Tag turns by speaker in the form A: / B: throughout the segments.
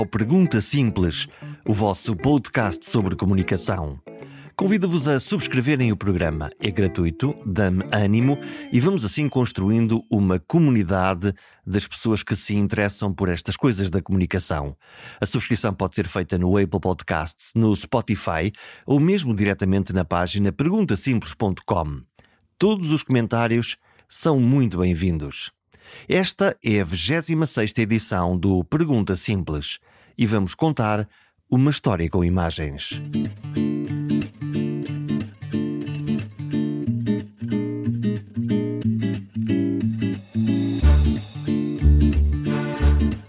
A: ao Pergunta Simples, o vosso podcast sobre comunicação. Convido-vos a subscreverem o programa. É gratuito, dá-me ânimo e vamos assim construindo uma comunidade das pessoas que se interessam por estas coisas da comunicação. A subscrição pode ser feita no Apple Podcasts, no Spotify ou mesmo diretamente na página perguntasimples.com. Todos os comentários são muito bem-vindos. Esta é a 26 edição do Pergunta Simples e vamos contar uma história com imagens.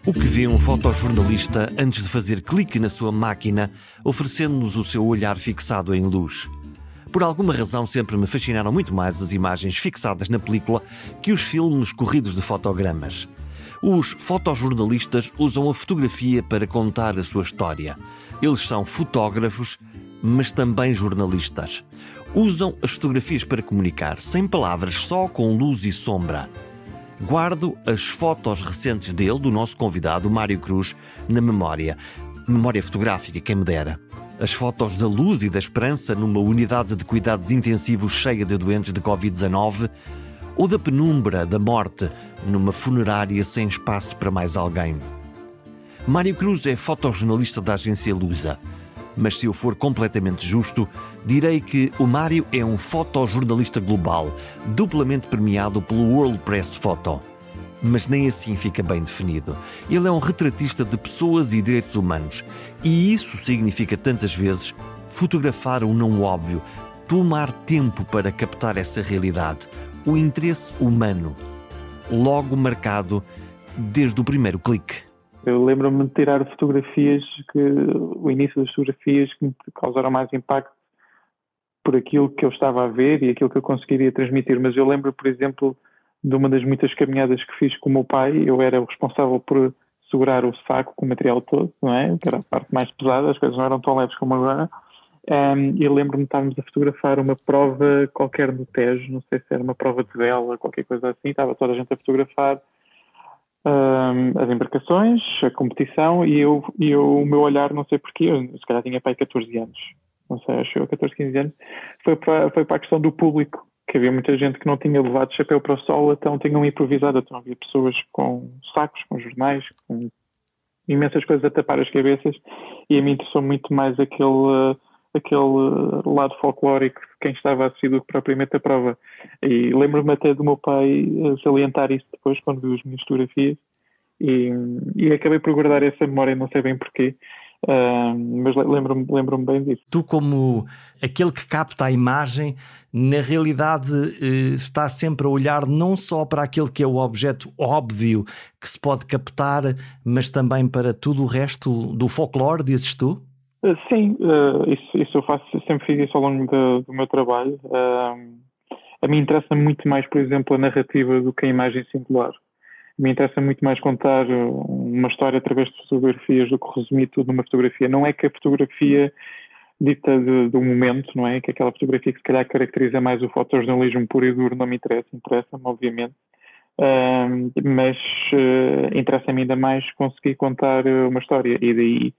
A: O que vê um fotojornalista antes de fazer clique na sua máquina, oferecendo-nos o seu olhar fixado em luz? Por alguma razão, sempre me fascinaram muito mais as imagens fixadas na película que os filmes corridos de fotogramas. Os fotojornalistas usam a fotografia para contar a sua história. Eles são fotógrafos, mas também jornalistas. Usam as fotografias para comunicar, sem palavras, só com luz e sombra. Guardo as fotos recentes dele, do nosso convidado, Mário Cruz, na memória. Memória fotográfica, quem me dera. As fotos da luz e da esperança numa unidade de cuidados intensivos cheia de doentes de Covid-19 ou da penumbra da morte numa funerária sem espaço para mais alguém. Mário Cruz é fotojornalista da agência Lusa. Mas se eu for completamente justo, direi que o Mário é um fotojornalista global, duplamente premiado pelo World Press Photo mas nem assim fica bem definido. Ele é um retratista de pessoas e direitos humanos. E isso significa tantas vezes fotografar o não óbvio, tomar tempo para captar essa realidade, o interesse humano, logo marcado desde o primeiro clique.
B: Eu lembro-me de tirar fotografias que o início das fotografias que me causaram mais impacto por aquilo que eu estava a ver e aquilo que eu conseguiria transmitir. Mas eu lembro, por exemplo, de uma das muitas caminhadas que fiz com o meu pai, eu era o responsável por segurar o saco com o material todo, não é? Que era a parte mais pesada, as coisas não eram tão leves como agora. Um, e lembro-me de estarmos a fotografar uma prova qualquer no Tejo, não sei se era uma prova de vela, qualquer coisa assim, estava toda a gente a fotografar um, as embarcações, a competição, e eu, e eu, o meu olhar, não sei porquê, eu, se calhar tinha pai 14 anos, não sei, acho eu, 14, 15 anos, foi para, foi para a questão do público que havia muita gente que não tinha levado chapéu para o sol, então tinham improvisado, então havia pessoas com sacos, com jornais, com imensas coisas a tapar as cabeças e a mim interessou muito mais aquele, aquele lado folclórico de quem estava a assistir do que propriamente a prova. E lembro-me até do meu pai salientar isso depois, quando viu as minhas fotografias, e, e acabei por guardar essa memória, não sei bem porquê, Uh, mas lembro-me lembro bem disso.
A: Tu, como aquele que capta a imagem, na realidade uh, está sempre a olhar não só para aquele que é o objeto óbvio que se pode captar, mas também para tudo o resto do folclore, dizes tu?
B: Uh, sim, eh, isso, isso, eu faço, sempre fiz isso ao longo do, do meu trabalho. a mim interessa muito mais, por exemplo, a narrativa do que a imagem singular me interessa muito mais contar uh, uma história através de fotografias do que resumir tudo numa fotografia. Não é que a fotografia dita de, do momento, não é? Que aquela fotografia que se calhar caracteriza mais o fotojornalismo puro e duro não me interessa, interessa-me, obviamente. Uh, mas uh, interessa-me ainda mais conseguir contar uh, uma história e daí uh,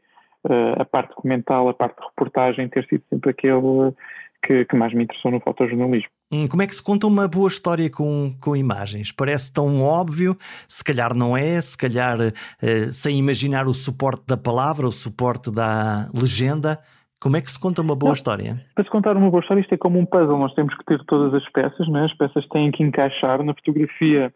B: a parte documental, a parte de reportagem ter sido sempre aquele que, que mais me interessou no fotojornalismo.
A: Hum, como é que se conta uma boa história com, com imagens? Parece tão óbvio, se calhar não é, se calhar uh, sem imaginar o suporte da palavra, o suporte da legenda. Como é que se conta uma boa não, história?
B: Para se contar uma boa história, isto é como um puzzle. Nós temos que ter todas as peças, né? as peças têm que encaixar. Na fotografia,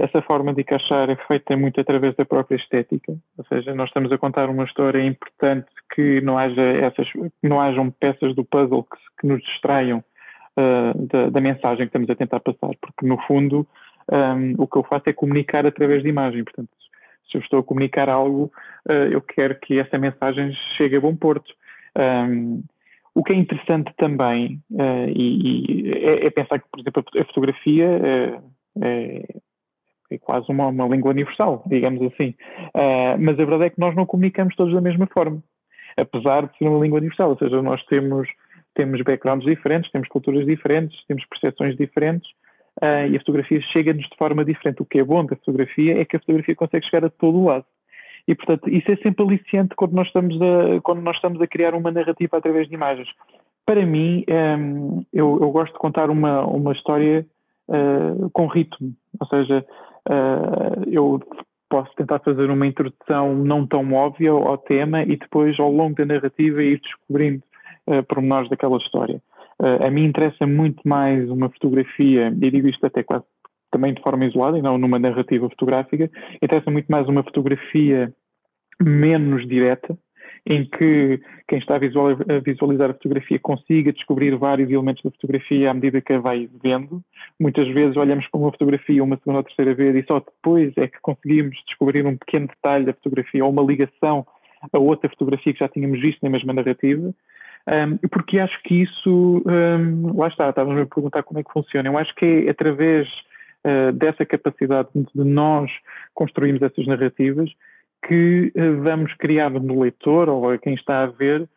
B: essa forma de encaixar é feita muito através da própria estética. Ou seja, nós estamos a contar uma história é importante que não haja essas, não hajam peças do puzzle que, que nos distraiam uh, da, da, mensagem que estamos a tentar passar, porque no fundo um, o que eu faço é comunicar através de imagem, portanto se eu estou a comunicar algo, uh, eu quero que essa mensagem chegue a bom porto. Um, o que é interessante também uh, e, e é, é, pensar que, por exemplo, a fotografia é, é quase uma, uma, língua universal, digamos assim. Uh, mas a verdade é que nós não comunicamos todos da mesma forma, apesar de ser uma língua universal, ou seja, nós temos temos backgrounds diferentes, temos culturas diferentes, temos percepções diferentes uh, e a fotografia chega-nos de forma diferente. O que é bom da fotografia é que a fotografia consegue chegar a todo o lado. E, portanto, isso é sempre aliciante quando nós estamos a, quando nós estamos a criar uma narrativa através de imagens. Para mim, um, ehm, eu, eu, gosto de contar uma, uma história uh, com ritmo, ou seja, uh, eu posso tentar fazer uma introdução não tão óbvia ao tema e depois, ao longo da narrativa, ir descobrindo uh, pormenores daquela história. Uh, a mim interessa muito mais uma fotografia, e digo isto até quase também de forma isolada e não numa narrativa fotográfica, interessa muito mais uma fotografia menos direta, em que quem está a visualizar a fotografia consiga descobrir vários elementos da fotografia à medida que a vai vendo. Muitas vezes olhamos para uma fotografia uma segunda ou terceira vez e só depois é que conseguimos descobrir um pequeno detalhe da fotografia ou uma ligação a outra fotografia que já tínhamos visto na mesma narrativa. Um, porque acho que isso, um, lá está, estávamos a perguntar como é que funciona. Eu acho que é através uh, dessa capacidade de nós construirmos essas narrativas que uh, vamos criar no leitor ou a quem está a ver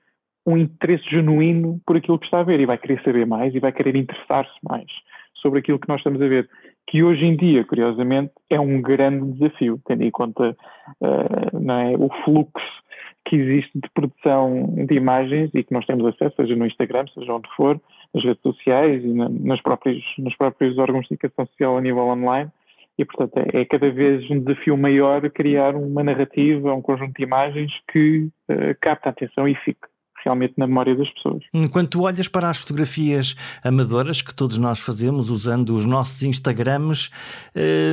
B: um interesse genuíno por aquilo que está a ver e vai querer saber mais e vai querer interessar-se mais sobre aquilo que nós estamos a ver, que hoje em dia, curiosamente, é um grande desafio, tendo em conta uh, é, o fluxo que existe de produção de imagens e que nós temos acesso, seja no Instagram, seja onde for, nas redes sociais e na, nas próprios, nos próprios órgãos de comunicação social a nível online. E, portanto, é, é, cada vez um desafio maior criar uma narrativa, um conjunto de imagens que uh, capta a atenção e fique realmente na memória das pessoas.
C: Enquanto tu olhas para as fotografias amadoras que todos nós fazemos usando os nossos Instagrams,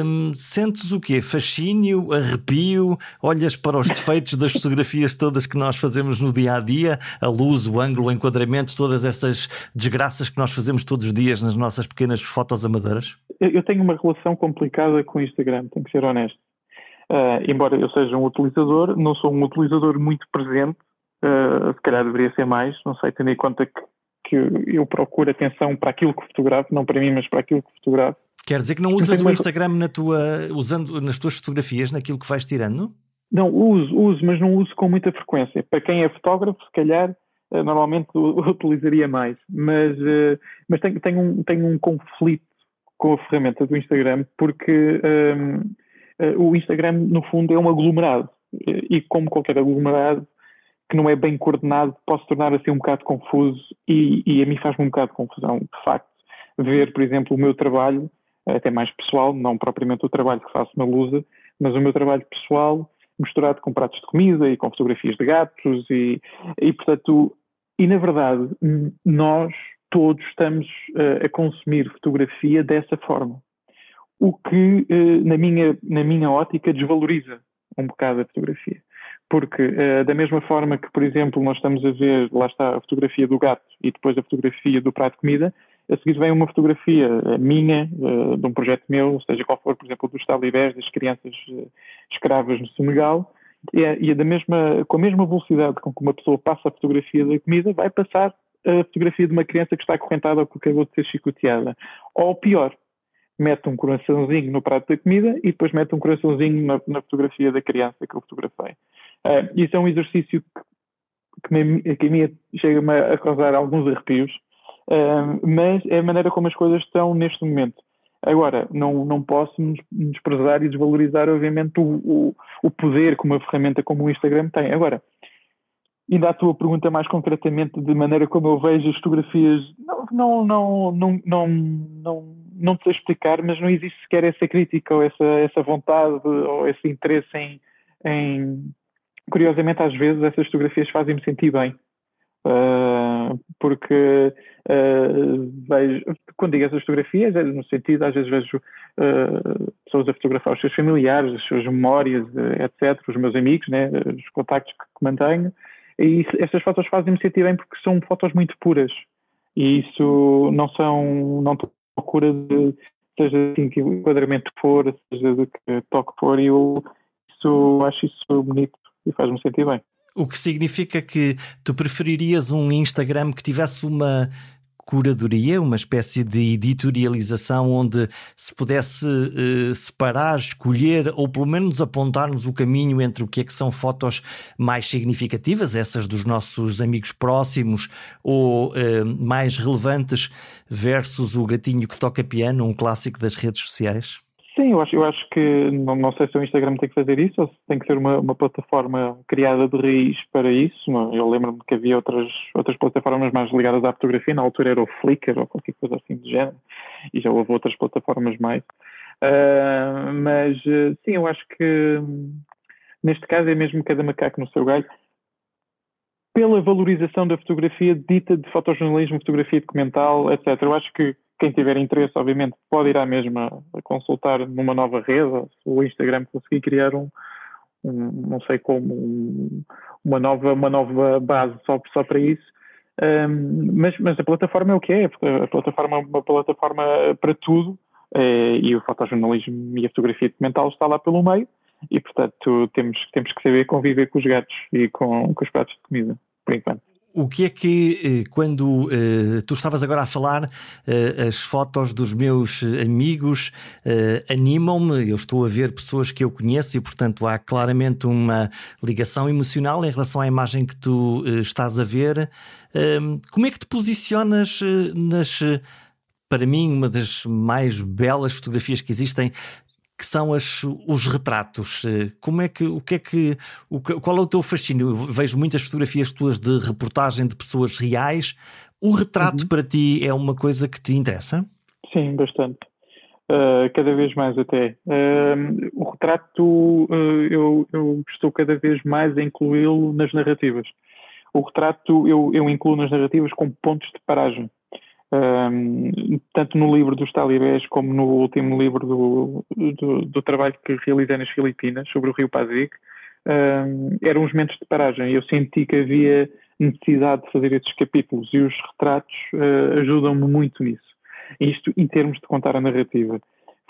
C: hum, sentes o quê? Fascínio, arrepio? Olhas para os defeitos das fotografias todas que nós fazemos no dia a dia, a luz, o ângulo, o enquadramento, todas essas desgraças que nós fazemos todos os dias nas nossas pequenas fotos amadoras?
B: Eu tenho uma relação complicada com o Instagram, tenho que ser honesto. Uh, embora eu seja um utilizador, não sou um utilizador muito presente Uh, se calhar deveria ser mais, não sei, tendo em conta que, que eu procuro atenção para aquilo que fotografo, não para mim, mas para aquilo que fotografo.
C: Quer dizer que não usas o Instagram na tua, usando nas tuas fotografias, naquilo que vais tirando?
B: Não, uso, uso, mas não uso com muita frequência. Para quem é fotógrafo, se calhar, uh, normalmente utilizaria mais. Mas, uh, mas tenho, tenho, um, tenho um conflito com a ferramenta do Instagram, porque um, o Instagram, no fundo, é um aglomerado. E como qualquer aglomerado, que não é bem coordenado pode tornar assim um bocado confuso e, e a mim faz-me um bocado de confusão, de facto, ver, por exemplo, o meu trabalho, até mais pessoal, não propriamente o trabalho que faço na Lusa, mas o meu trabalho pessoal misturado com pratos de comida e com fotografias de gatos e, e portanto, e na verdade, nós todos estamos uh, a consumir fotografia dessa forma. O que, uh, na, minha, na minha ótica, desvaloriza um bocado a fotografia. Porque, uh, da mesma forma que, por exemplo, nós estamos a ver, lá está a fotografia do gato e depois a fotografia do prato de comida, a seguir vem uma fotografia eh, minha, uh, de um projeto meu, seja qual for, por exemplo, dos talibés, das crianças escravas no Senegal, e, é, e é da mesma, com a mesma velocidade com que uma pessoa passa a fotografia da comida, vai passar a fotografia de uma criança que está acorrentada ou que acabou de ser chicoteada. Ou pior, mete um coraçãozinho no prato da comida e depois mete um coraçãozinho na, na fotografia da criança que eu fotografei. Uh, isso é um exercício que, que, me, que a mim chega-me a causar alguns arrepios, uh, mas é a maneira como as coisas estão neste momento. Agora, não, não posso desprezar e desvalorizar, obviamente, o, o, o poder que uma ferramenta como o Instagram tem. Agora, ainda a tua pergunta mais concretamente de maneira como eu vejo as fotografias, não, não, não, não, não, não, não te sei explicar, mas não existe sequer essa crítica ou essa, essa vontade ou esse interesse em, em curiosamente, às vezes essas fotografias fazem-me sentir bem. Uh, porque uh, vejo, quando digo essas fotografias, é no sentido, às vezes vejo uh, pessoas a fotografar os seus familiares, as suas memórias, etc., os meus amigos, né, os contactos que, que mantenho, e essas fotos fazem-me sentir bem porque são fotos muito puras, e isso não são, não procura de, seja assim que o enquadramento for, seja de que toque for, e eu isso, acho isso bonito e faz-me sentir bem.
C: O que significa que tu preferirias um Instagram que tivesse uma curadoria, uma espécie de editorialização onde se pudesse uh, separar, escolher ou pelo menos apontar-nos o caminho entre o que é que são fotos mais significativas, essas dos nossos amigos próximos ou uh, mais relevantes versus o gatinho que toca piano, um clássico das redes sociais?
B: Sim, eu acho, eu acho que não, não, sei se o Instagram tem que fazer isso ou se tem que ser uma, uma plataforma criada de raiz para isso. Eu lembro-me que havia outras, outras plataformas mais ligadas à fotografia, na altura era o Flickr ou qualquer coisa assim de género, e já houve outras plataformas mais. Uh, mas sim, eu acho que neste caso é mesmo cada macaco no seu galho pela valorização da fotografia dita de fotojornalismo, fotografia documental, etc. Eu acho que quem tiver interesse, obviamente, pode ir à mesma consultar numa nova rede, se o Instagram conseguir criar um, um não sei como, um, uma, nova, uma nova base só, só para isso. Um, mas, mas a plataforma é o que é, a plataforma é uma plataforma para tudo, é, e o fotojornalismo e a fotografia documental está lá pelo meio, e portanto temos, temos que saber conviver com os gatos e com, com os pratos de comida, por enquanto.
C: O que é que, eh, quando uh, tu estavas agora a falar, uh, as fotos dos meus amigos animam-me? Eu estou a ver pessoas que eu conheço e, portanto, há claramente uma ligação emocional em relação à imagem que tu estás a ver. Ehm, como é que te posicionas nas para mim, uma das mais belas fotografias que existem que são as, os retratos. Eh, como é que, o que é que, o, qual é o teu fascínio? Eu vejo muitas fotografias tuas de reportagem de pessoas reais. O retrato uhum. para ti é uma coisa que te interessa?
B: Sim, bastante. Uh, cada vez mais até. Uh, o retrato uh, eu, eu, estou cada vez mais a incluí-lo nas narrativas. O retrato eu, eu incluo nas narrativas com pontos de paragem um, tanto no livro dos talibés como no último livro do, do, do trabalho que realizei nas Filipinas sobre o rio Pasig, um, eram os momentos de paragem. Eu senti que havia necessidade de fazer esses capítulos e os retratos uh, ajudam-me muito nisso. Isto em termos de contar a narrativa.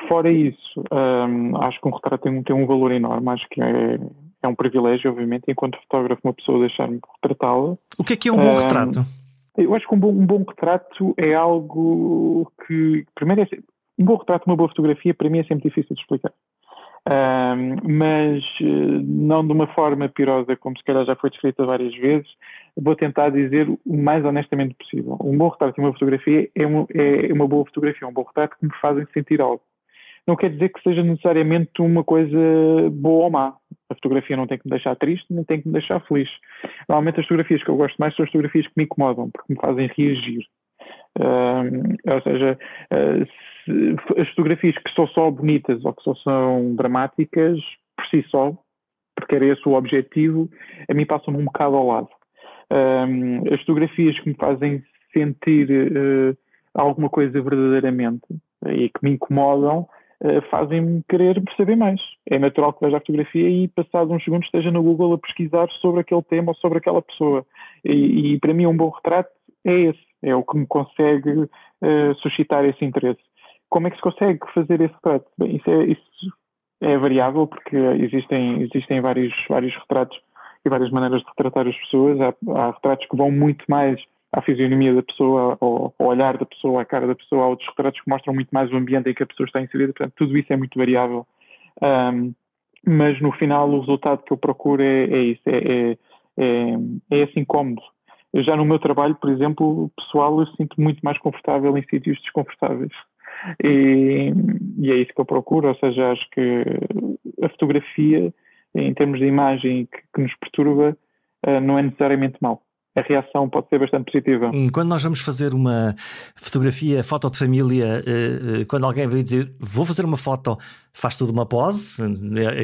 B: Fora isso, um, acho que um retrato tem um, tem um valor enorme, acho que é, é um privilégio, obviamente, enquanto fotógrafo, uma pessoa deixar-me retratá-la.
C: O que é que é um bom retrato?
B: Eu acho que um bom, um bom retrato é algo que, primeiro, é, um bom retrato, uma boa fotografia, para mim é sempre difícil de explicar. Um, mas eh, não de uma forma pirosa, como se calhar já foi descrita várias vezes, vou tentar dizer o mais honestamente possível. Um bom retrato e uma fotografia é, um, é uma boa fotografia, um bom retrato que me fazem sentir algo não quer dizer que seja necessariamente uma coisa boa ou má. A fotografia não tem que me deixar triste, nem tem que me deixar feliz. Normalmente as fotografias que eu gosto mais são as fotografias que me incomodam, porque me fazem reagir. Uh, ou seja, uh, se, as fotografias que são só bonitas ou que só são dramáticas, por si só, porque era esse o objetivo, a mim passam-me um bocado ao lado. Uh, as fotografias que me fazem sentir uh, alguma coisa verdadeiramente e que me incomodam, fazem-me querer perceber mais. É natural que veja a fotografia e, passado uns segundos, esteja no Google a pesquisar sobre aquele tema ou sobre aquela pessoa. E, e para mim, um bom retrato é esse, é o que me consegue uh, suscitar esse interesse. Como é que se consegue fazer esse retrato? Bem, isso é, isso é variável, porque existem, existem vários, vários retratos e várias maneiras de retratar as pessoas. Há, há retratos que vão muito mais à fisionomia da pessoa, ao, ao, olhar da pessoa, à cara da pessoa, há outros retratos que mostram muito mais o ambiente em que a pessoa está inserida, portanto, tudo isso é muito variável. Um, mas no final o resultado que eu procuro é, é isso, é, é, é, é esse incómodo. Eu já no meu trabalho, por exemplo, pessoal, eu sinto muito mais confortável em sítios desconfortáveis. E, e é isso que eu procuro, ou seja, acho que a fotografia, em termos de imagem que, que nos perturba, uh, não é necessariamente mau a reação pode ser bastante positiva.
C: Hum, quando nós vamos fazer uma fotografia, foto de família, eh, eh, quando alguém vai dizer vou fazer uma foto, faz tudo uma pose,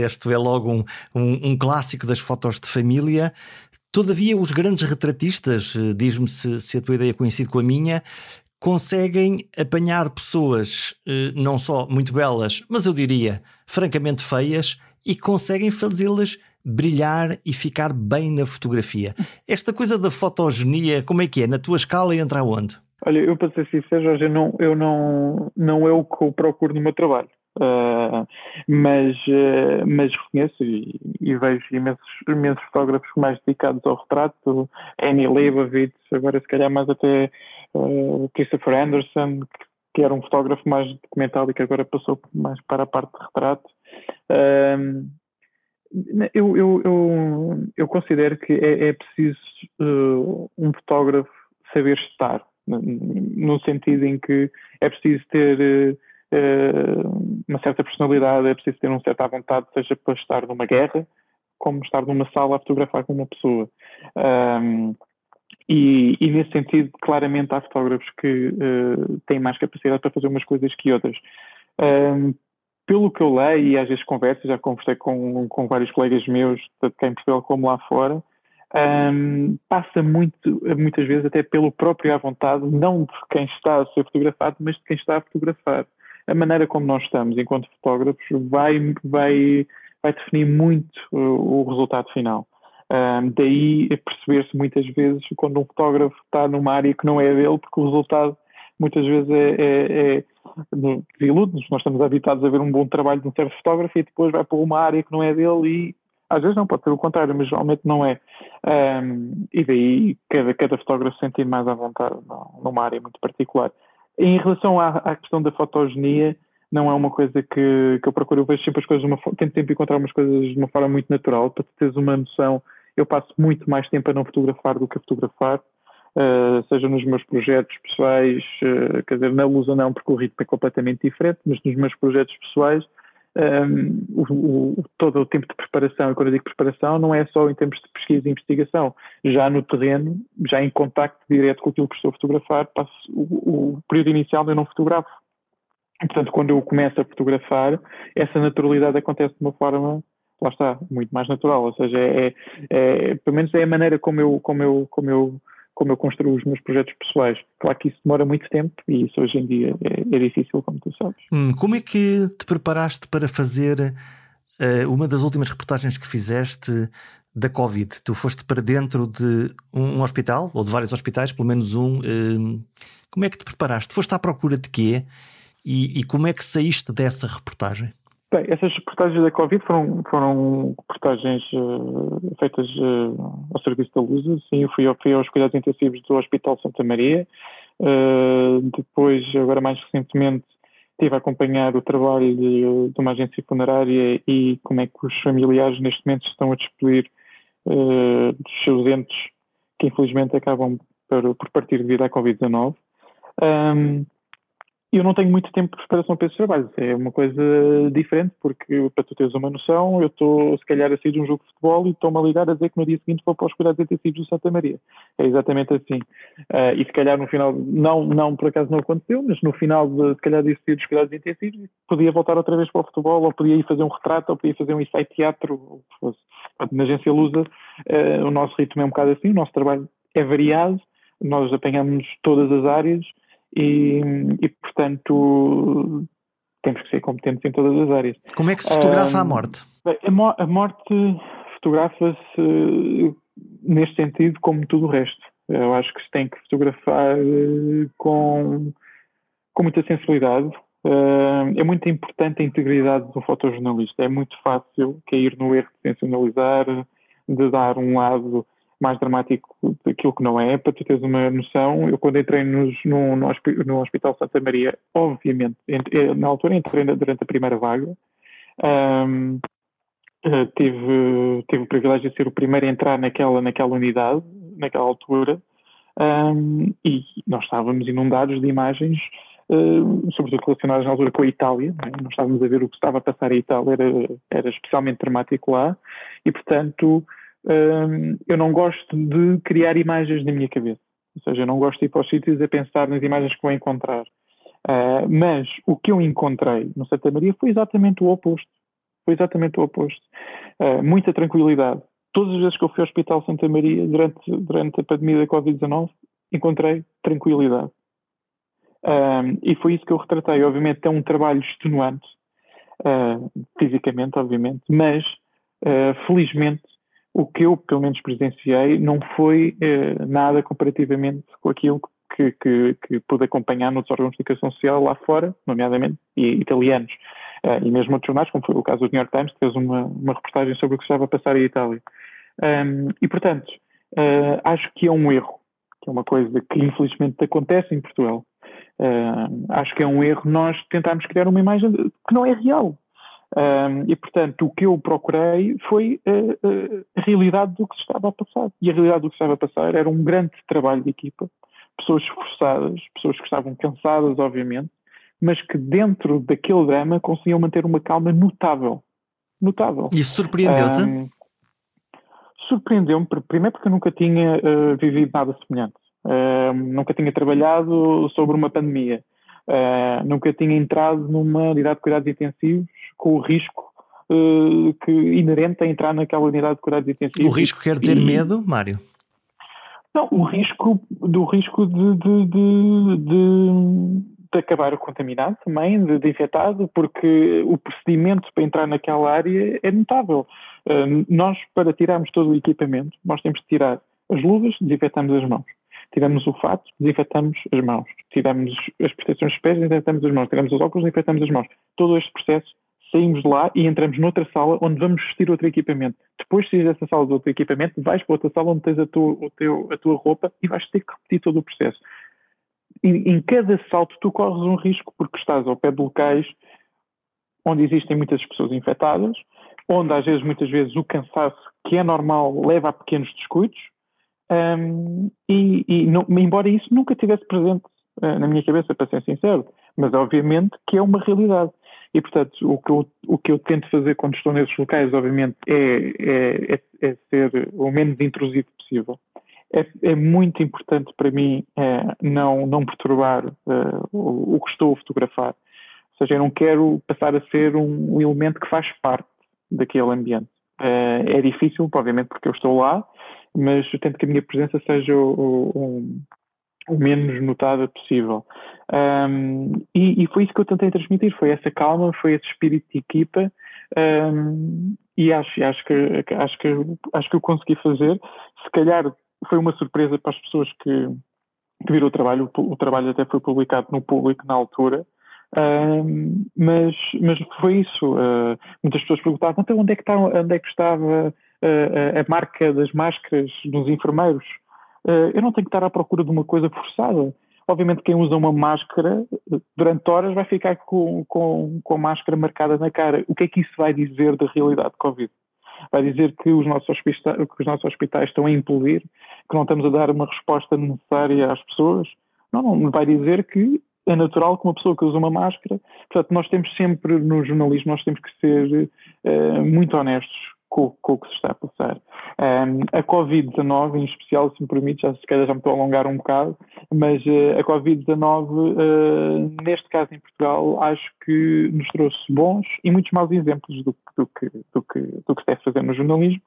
C: este é logo um, um, um clássico das fotos de família. Todavia, os grandes retratistas, eh, diz-me se, se a tua ideia coincide com a minha, conseguem apanhar pessoas não só muito belas, mas eu diria francamente feias e conseguem fazê-las brilhar e ficar bem na fotografia. Esta coisa da fotogenia, como é que é? Na tua escala entra onde?
B: Olha, eu para ser sincero, Jorge, eu não, eu não, não é o que eu procuro no meu trabalho. Uh, mas, uh, mas reconheço e, e, vejo imensos, imensos fotógrafos mais dedicados ao retrato, Annie Leibovitz, agora se calhar mais até uh, Christopher Anderson, que, que, era um fotógrafo mais documental e que agora passou mais para a parte de retrato. Eu, eu, eu, eu considero que é, é preciso uh, um fotógrafo saber estar, no sentido em que é preciso ter uh, uma certa personalidade, é preciso ter uma certa vontade, seja para estar numa guerra, como estar numa sala a fotografar com uma pessoa. Um, e, e, nesse sentido, claramente há fotógrafos que uh, têm mais capacidade para fazer umas coisas que outras. Um, pelo que eu leio e às vezes converso, já conversei com, com vários colegas meus, tanto cá em Portugal como lá fora, um, passa muito, muitas vezes até pelo próprio à vontade, não de quem está a ser fotografado, mas de quem está a fotografar. A maneira como nós estamos enquanto fotógrafos vai, vai, vai definir muito o, resultado final. Um, daí perceber-se muitas vezes quando um fotógrafo está numa área que não é dele, porque o resultado muitas vezes é, é, é desilude-nos. Nós estamos habituados a ver um bom trabalho de um certo fotógrafo e depois vai para uma área que não é dele e às vezes não, pode ser o contrário, mas geralmente não é. Um, e daí cada, cada fotógrafo sentir mais à vontade numa área muito particular. Em relação à, à questão da fotogenia, não é uma coisa que, que eu procuro, eu vejo sempre as coisas, uma, tento sempre encontrar umas coisas de uma forma muito natural, para teres uma noção, eu passo muito mais tempo a não fotografar do que a fotografar, uh, seja nos meus projetos pessoais, uh, quer dizer, na luz ou não, porque o ritmo é completamente diferente, mas nos meus projetos pessoais, um, ehm, o, o, todo o tempo de preparação, e quando eu digo preparação, não é só em termos de pesquisa e investigação, já no terreno, já em contacto direto com aquilo que estou a fotografar, passo o, o período inicial eu não fotografo. Portanto, quando eu começo a fotografar, essa naturalidade acontece de uma forma lá está, muito mais natural, ou seja, é, é, pelo menos é a maneira como eu, como eu, como eu, como eu construo os meus projetos pessoais. Claro que isso demora muito tempo e isso hoje em dia é, é difícil, como tu sabes.
C: Hum, como é que te preparaste para fazer uh, uma das últimas reportagens que fizeste da Covid? Tu foste para dentro de um, um hospital, ou de vários hospitais, pelo menos um. Uh, como é que te preparaste? Foste à procura de quê? E, e como é que saíste dessa reportagem?
B: Bem, essas reportagens da Covid foram, foram reportagens uh, feitas uh, ao serviço da Lusa. Sim, eu fui, fui aos cuidados intensivos do Hospital Santa Maria. Uh, depois, agora mais recentemente, estive a acompanhar o trabalho de, de, uma agência funerária e como é que os familiares neste momento estão a despedir dos seus entes que infelizmente acabam por, por partir devido à Covid-19. Um, eu não tenho muito tempo de preparação para esses trabalhos. É uma coisa diferente, porque, para tu teres uma noção, eu estou, se calhar, a sair de um jogo de futebol e estou-me a ligar a dizer que no dia seguinte vou para os cuidados intensivos do Santa Maria. É exatamente assim. Uh, e se calhar no final, não, não, por acaso não aconteceu, mas no final, de, se calhar, desse dia dos cuidados intensivos, podia voltar outra vez para o futebol, ou podia ir fazer um retrato, ou podia fazer um ensaio teatro, ou fosse. Na agência Lusa, uh, o nosso ritmo é um bocado assim, o nosso trabalho é variado, nós apanhamos todas as áreas, e, e, portanto temos que ser competentes em todas as áreas.
C: Como é que se fotografa um, a morte?
B: A, mo a morte fotografa-se neste sentido como tudo o resto. Eu acho que se tem que fotografar eh, com, com muita sensibilidade. É muito importante a integridade do fotojornalista. É muito fácil cair no erro de sensacionalizar, de dar um lado mais dramático daquilo que não é, para tu teres uma noção, eu quando entrei nos, no, no, no Hospital Santa Maria, obviamente, eh, na altura entrei durante a primeira vaga, um, eh, tive, tive o privilégio de ser o primeiro a entrar naquela, naquela unidade, naquela altura, um, e nós estávamos inundados de imagens, uh, sobretudo relacionadas na altura com a Itália, é? nós estávamos a ver o que estava a passar em Itália, era, era especialmente dramático lá, e portanto eu não gosto de criar imagens na minha cabeça. Ou seja, eu não gosto de ir para os sítios a pensar nas imagens que vou encontrar. Uh, mas o que eu encontrei no Santa Maria foi exatamente o oposto. Foi exatamente o oposto. Uh, muita tranquilidade. Todas as vezes que eu fui ao Hospital Santa Maria durante, durante a pandemia da Covid-19, encontrei tranquilidade. Uh, e foi isso que eu retratei. Obviamente é um trabalho extenuante, fisicamente, obviamente, mas felizmente o que eu, pelo menos, presenciei não foi eh, nada comparativamente com aquilo que, que, que pude acompanhar noutros órgãos de comunicação social lá fora, nomeadamente e, italianos, uh, e mesmo outros jornais, como foi o caso do New York Times, que fez uma, uma reportagem sobre o que estava a passar em Itália. Um, e, portanto, uh, acho que é um erro, que é uma coisa que infelizmente acontece em Portugal. Uh, acho que é um erro nós tentarmos criar uma imagem que não é real. Um, e, portanto, o que eu procurei foi uh, uh, a realidade do que se estava a passar. E a realidade do que se estava a passar era um grande trabalho de equipa, pessoas esforçadas, pessoas que estavam cansadas, obviamente, mas que dentro daquele drama conseguiam manter uma calma notável. Notável.
C: Isso surpreendeu-te? Um,
B: Surpreendeu-me, primeiro porque eu nunca tinha uh, vivido nada semelhante. Nunca tinha trabalhado sobre uma pandemia. Nunca tinha entrado numa unidade de cuidados intensivos com o risco uh, que inherente a entrar naquela unidade de cuidados intensivos.
C: O risco quer dizer e, medo, Mário?
B: Não, o risco do risco de, de, de, de, de acabar contaminado também, de, de, infectado, porque o procedimento para entrar naquela área é notável. Uh, nós, para tirarmos todo o equipamento, nós temos de tirar as luvas, desinfetamos as mãos. Tiramos o fato, desinfetamos as mãos. Tiramos as proteções dos pés, desinfetamos as mãos. Tiramos os óculos, desinfetamos as mãos. Todo este processo saímos lá e entramos noutra sala onde vamos vestir outro equipamento. Depois de sair dessa sala de outro equipamento, vais para outra sala onde tens a tua, o teu, a tua roupa e vais ter que repetir todo o processo. E, em cada salto tu corres um risco porque estás ao pé de locais onde existem muitas pessoas infectadas, onde às vezes, muitas vezes, o cansaço, que é normal, leva a pequenos descuidos, um, e, e embora isso nunca tivesse presente uh, na minha cabeça, para ser sincero, mas obviamente que é uma realidade. E, portanto, o que eu, o que eu tento fazer quando estou nesses locais, obviamente, é, é, é, é ser o menos intrusivo possível. É, é muito importante para mim é, não, não perturbar uh, o, o, que estou a fotografar. Ou seja, eu não quero passar a ser um, um elemento que faz parte daquele ambiente. É difícil, obviamente, porque eu estou lá, mas eu tento que a minha presença seja o, o, menos notada possível. Um, e, e, foi isso que eu tentei transmitir, foi essa calma, foi esse espírito de equipa um, e acho, acho, que, acho, que, acho que eu consegui fazer. Se calhar foi uma surpresa para as pessoas que, que viram o trabalho, o, o trabalho até foi publicado no público na altura, um, mas, mas foi isso. Uh, muitas pessoas perguntavam, então onde é que, está, onde é que estava uh, a marca das máscaras dos enfermeiros? Uh, eu não tenho que estar à procura de uma coisa forçada. Obviamente, quem usa uma máscara durante horas vai ficar com, com, com a máscara marcada na cara. O que é que isso vai dizer da realidade de Covid? Vai dizer que os nossos hospitais, que os nossos hospitais estão a implodir, que não estamos a dar uma resposta necessária às pessoas? Não, não. Vai dizer que é natural que uma pessoa que usa uma máscara. Portanto, nós temos sempre, no jornalismo, nós temos que ser uh, muito honestos com, com, o que se está a passar. Um, a Covid-19, em especial, se me permite, já se calhar já me estou a alongar um bocado, mas uh, a Covid-19, uh, neste caso em Portugal, acho que nos trouxe bons e muitos maus exemplos do, do, que, do, que, do que se deve fazer no jornalismo.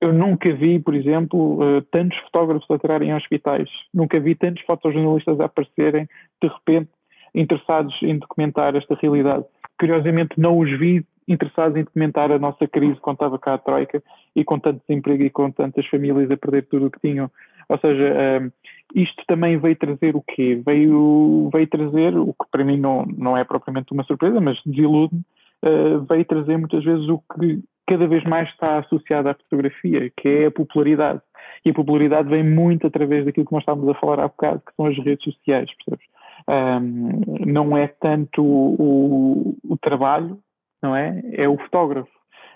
B: Eu nunca vi, por exemplo, uh, tantos fotógrafos a em hospitais, nunca vi tantos fotojornalistas a aparecerem, de repente, interessados em documentar esta realidade. Curiosamente, não os vi interessados em documentar a nossa crise quando estava cá a Troika e com tanto desemprego e com tantas famílias a perder tudo o que tinham. Ou seja, um, isto também veio trazer o quê? Veio, veio trazer, o que para mim não, não é propriamente uma surpresa, mas desilude-me, uh, veio trazer muitas vezes o que cada vez mais está associado à fotografia, que é a popularidade. E a popularidade vem muito através daquilo que nós estávamos a falar há bocado, que são as redes sociais, percebes? Um, não é tanto o, o, trabalho, não é? É o fotógrafo.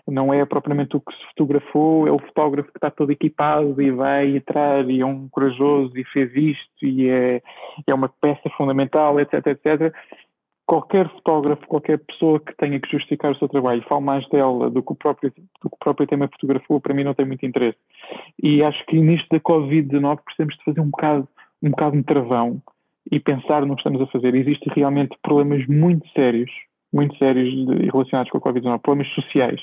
B: Não é propriamente o que se fotografou, é o fotógrafo que está todo equipado e vai entrar e é um corajoso e fez isto e é, é uma peça fundamental, etc, etc. Qualquer fotógrafo, qualquer pessoa que tenha que justificar o seu trabalho, fale mais dela do que o próprio, do que o próprio tema fotografou, para mim não tem muito interesse. E acho que nisto da Covid-19 precisamos de fazer um bocado, um bocado de travão e pensar no que estamos a fazer. Existem realmente problemas muito sérios muito sérios de, relacionados com a Covid-19, problemas sociais.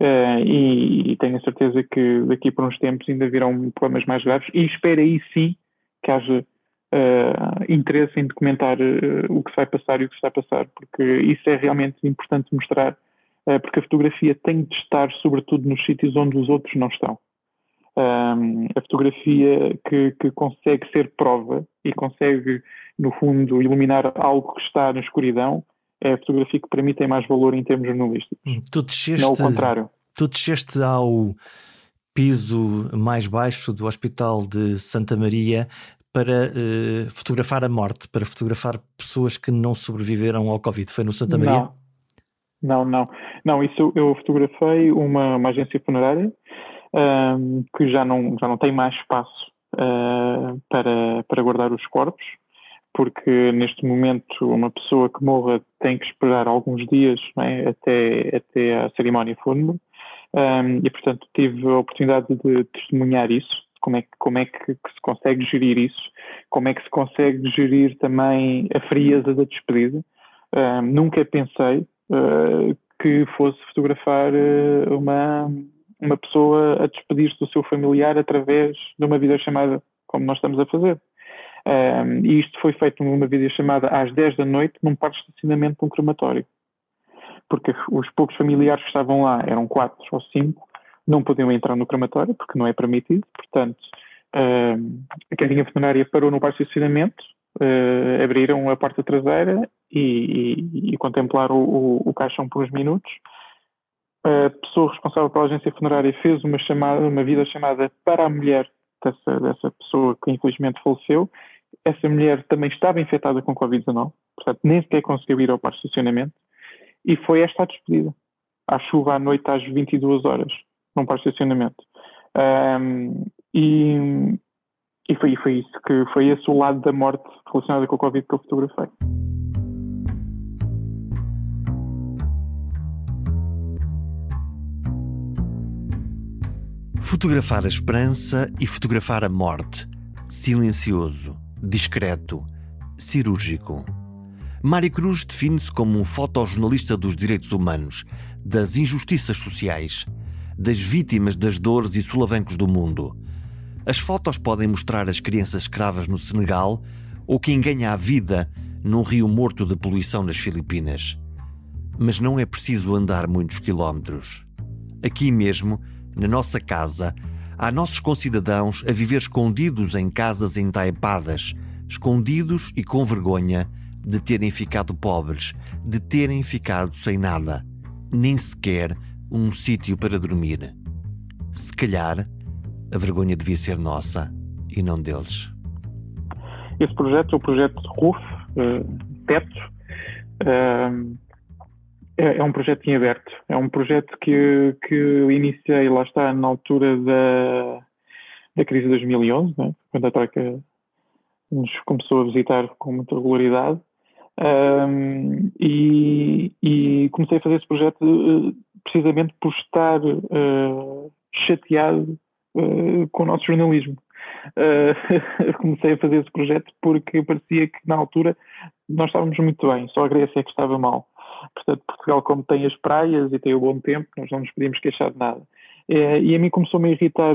B: Uh, e, e, tenho a certeza que daqui por uns tempos ainda virão problemas mais graves e espero aí sim que haja uh, interesse em documentar uh, o que vai passar e o que está a passar, porque isso é realmente importante mostrar, porque a fotografia tem de estar sobretudo nos sítios onde os outros não estão. Um, a fotografia que, que consegue ser prova e consegue, no fundo, iluminar algo que está na escuridão, é a fotografia que para mim tem mais valor em termos jornalísticos. Hum,
C: tu desceste, não o contrário. Tu desceste ao piso mais baixo do Hospital de Santa Maria para uh, fotografar a morte, para fotografar pessoas que não sobreviveram ao Covid. Foi no Santa Maria?
B: Não, não, não. não isso eu fotografei uma, uma agência funerária um, que já não, já não tem mais espaço uh, para, para guardar os corpos porque neste momento uma pessoa que morra tem que esperar alguns dias é? até, até a cerimónia fúnebre um, e portanto tive a oportunidade de testemunhar isso, como é, que, como é que, que, se consegue gerir isso, como é que se consegue gerir também a frieza da despedida. Um, nunca pensei uh, que fosse fotografar uh, uma, uma pessoa a despedir-se do seu familiar através de uma videochamada, como nós estamos a fazer. Um, e isto foi feito numa videochamada às 10 da noite num parque de estacionamento de um crematório. Porque os poucos familiares que estavam lá, eram quatro ou cinco, não podiam entrar no crematório porque não é permitido. Portanto, um, a carrinha funerária parou no parque de estacionamento, uh, abriram a porta traseira e, e, e contemplaram o, o, o caixão por uns minutos. A pessoa responsável pela agência funerária fez uma chamada, uma vida chamada para a mulher dessa, dessa pessoa que infelizmente faleceu essa mulher também estava infectada com Covid-19, portanto nem sequer conseguiu ir ao parque de estacionamento, e foi esta a despedida, à chuva à noite às 22 horas, num parque de estacionamento. Um, e, e foi, foi isso, que foi esse o lado da morte relacionada com o Covid que eu fotografei.
C: Fotografar a esperança e fotografar a morte. Silencioso, discreto, cirúrgico. Mário Cruz define-se como um fotojornalista dos direitos humanos, das injustiças sociais, das vítimas das dores e solavancos do mundo. As fotos podem mostrar as crianças escravas no Senegal ou quem ganha a vida num rio morto de poluição nas Filipinas. Mas não é preciso andar muitos quilómetros. Aqui mesmo, na nossa casa, há nossos concidadãos a viver escondidos em casas entaipadas, escondidos e com vergonha de terem ficado pobres, de terem ficado sem nada, nem sequer um sítio para dormir. Se calhar, a vergonha devia ser nossa e não deles.
B: Esse projeto é o projeto RUF, uh, Teto. Uh, é, é, um projeto em aberto. É um projeto que, que iniciei, lá está, na altura da, da crise de 2011, né? quando a Troika nos começou a visitar com muita regularidade. Um, e, e, comecei a fazer esse projeto uh, precisamente por estar uh, chateado uh, com o nosso jornalismo. comecei a fazer esse projeto porque parecia que na altura nós estávamos muito bem, só a Grécia é que estava mal. Portanto, Portugal, como tem as praias e tem o bom tempo, nós não nos podíamos queixar de nada. É, e a mim começou-me a irritar,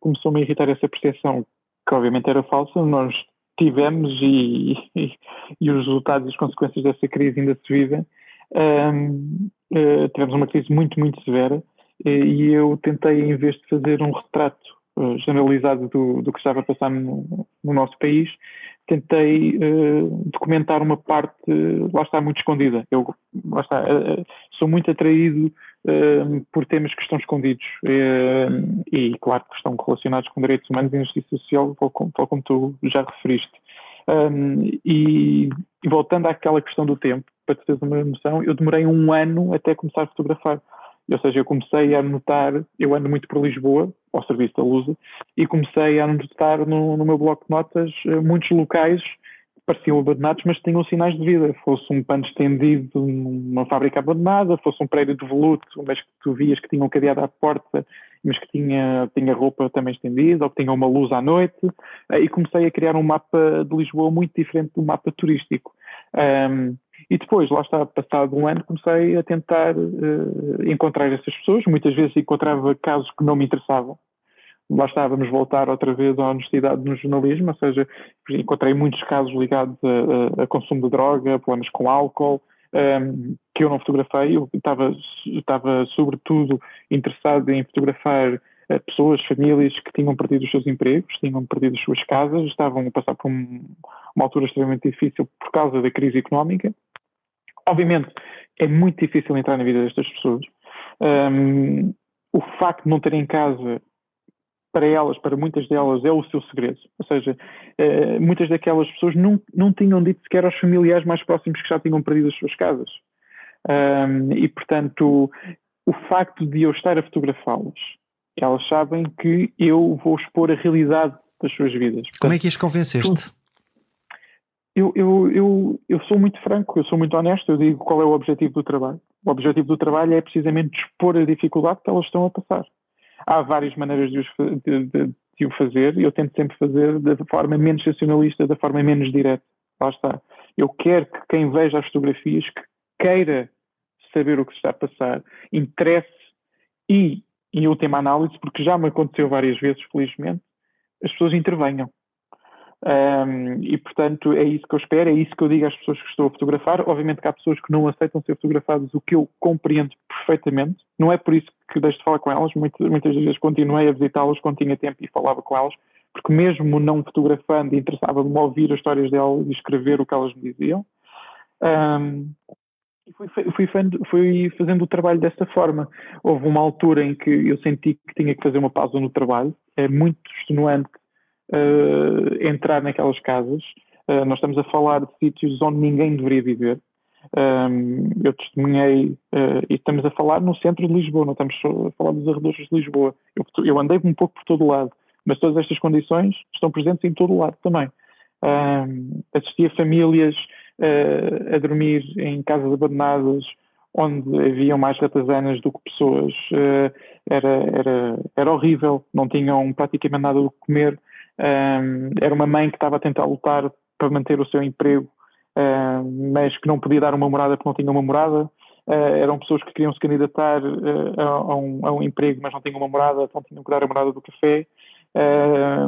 B: começou-me a irritar essa percepção, que obviamente era falsa, nós tivemos e, e, e os resultados e as consequências dessa crise ainda se vivem. Um, uh, tivemos uma crise muito, muito severa e eu tentei, em vez de fazer um retrato generalizado do, do que estava a passar no, no nosso país, tentei uh, documentar uma parte, lá está, muito escondida. Eu, lá está, uh, sou muito atraído uh, por temas que estão escondidos e, claro, que estão relacionados com direitos humanos e justiça social, tal como, tal como tu já referiste. Um, e, e, voltando àquela questão do tempo, para te teres uma noção, eu demorei um ano até começar a fotografar. Ou seja, eu comecei a anotar, eu ando muito por Lisboa, ao serviço da Lusa, e comecei a anotar no, no meu bloco de notas eh, muitos locais que pareciam abandonados, mas tinham sinais de vida. Fosse um pano estendido numa fábrica abandonada, fosse um prédio de voluto, mas que tu vias que tinha um cadeado à porta, mas que tinha, tinha roupa também estendida, ou que tinha uma luz à noite, eh, e comecei a criar um mapa de Lisboa muito diferente do mapa turístico. Um, e depois, lá está, passado um ano, comecei a tentar uh, encontrar essas pessoas. Muitas vezes encontrava casos que não me interessavam. Lá está, vamos voltar outra vez à honestidade no jornalismo, ou seja, encontrei muitos casos ligados a, a, a consumo de droga, problemas com álcool, um, ehm, que eu não fotografei. Eu estava, estava sobretudo interessado em fotografar uh, pessoas, famílias que tinham perdido os seus empregos, tinham perdido as suas casas, estavam a passar por um, uma altura extremamente difícil por causa da crise económica Obviamente, é muito difícil entrar na vida destas pessoas. Um, o facto de não terem casa para elas, para muitas delas, é o seu segredo. Ou seja, uh, muitas daquelas pessoas não, não tinham dito sequer aos familiares mais próximos que já tinham perdido as suas casas. Um, e, portanto, o facto de eu estar a fotografá-las, elas sabem que eu vou expor a realidade das suas vidas. Portanto,
D: Como é que as convenceste?
B: Eu, eu, eu, eu sou muito franco, eu sou muito honesto, eu digo qual é o objetivo do trabalho. O objetivo do trabalho é precisamente expor a dificuldade que elas estão a passar. Há várias maneiras de, de, de, de o fazer e eu tento sempre fazer da forma menos sensacionalista, da forma menos direta. Lá está. Eu quero que quem veja as fotografias que queira saber o que está a passar, interesse e, em última análise, porque já me aconteceu várias vezes, felizmente, as pessoas intervenham. Um, e portanto é isso que eu espero, é isso que eu digo às pessoas que estou a fotografar. Obviamente que há pessoas que não aceitam ser fotografadas, o que eu compreendo perfeitamente. Não é por isso que deixo de falar com elas, muitas, muitas vezes continuei a visitá-las quando tinha tempo e falava com elas, porque mesmo não fotografando, interessava-me ouvir as histórias delas e escrever o que elas me diziam. Um, fui, fui, fui, fazendo o trabalho dessa forma. Houve uma altura em que eu senti que tinha que fazer uma pausa no trabalho. É muito extenuante uh, entrar naquelas casas. Uh, nós estamos a falar de sítios onde ninguém deveria viver. Um, eu testemunhei, uh, e estamos a falar no centro de Lisboa, não estamos a falar dos arredores de Lisboa. Eu, eu andei um pouco por todo lado, mas todas estas condições estão presentes em todo lado também. Um, assisti a famílias uh, a dormir em casas abandonadas, onde haviam mais ratazanas do que pessoas. Uh, era, era, era horrível, não tinham praticamente nada do que comer. Um, era uma mãe que estava a tentar lutar para manter o seu emprego, uh, mas que não podia dar uma morada porque não tinha uma morada. Uh, eram pessoas que queriam se candidatar uh, a, um, a, um, emprego, mas não tinham uma morada, então tinham que dar a morada do café.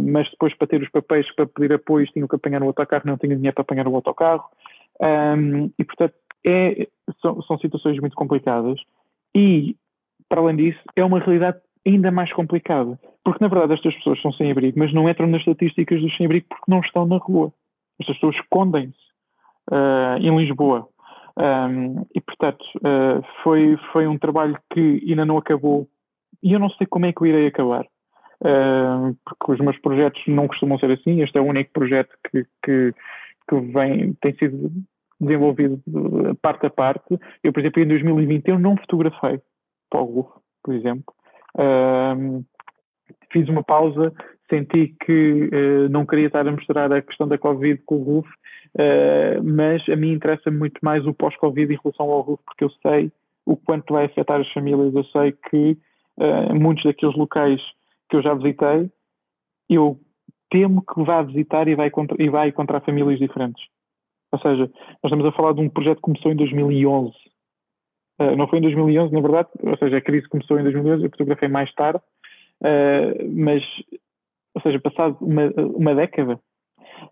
B: mas depois, para ter os papéis para pedir apoios, tinham que apanhar o autocarro, não tinham dinheiro para apanhar o autocarro. Um, e, portanto, é, são, são situações muito complicadas. E, para além disso, é uma realidade ainda mais complicada. Porque, na verdade, estas pessoas são sem abrigo, mas não entram nas estatísticas dos sem abrigo porque não estão na rua. Estas pessoas escondem-se uh, em Lisboa. Um, e, portanto, uh, foi, foi um trabalho que ainda não acabou. E eu não sei como é que eu irei acabar. Uh, porque os meus projetos não costumam ser assim. Este é o único projeto que, que, que vem, tem sido desenvolvido parte a parte. Eu, por exemplo, em 2020 eu não fotografei o Google, por exemplo. Fiz uma pausa, senti que uh, não queria estar a mostrar a questão da Covid com o RUF, uh, mas a mim interessa muito mais o pós-Covid em relação ao RUF, porque eu sei o quanto vai afetar as famílias. Eu sei que uh, muitos daqueles locais que eu já visitei, eu temo que vá visitar e vai, contra, e vai encontrar famílias diferentes. Ou seja, nós estamos a falar de um projeto que começou em 2011. Uh, não foi em 2011, na verdade, ou seja, a crise começou em 2011, eu fotografei mais tarde, uh, mas, ou seja, passado uma, uma década,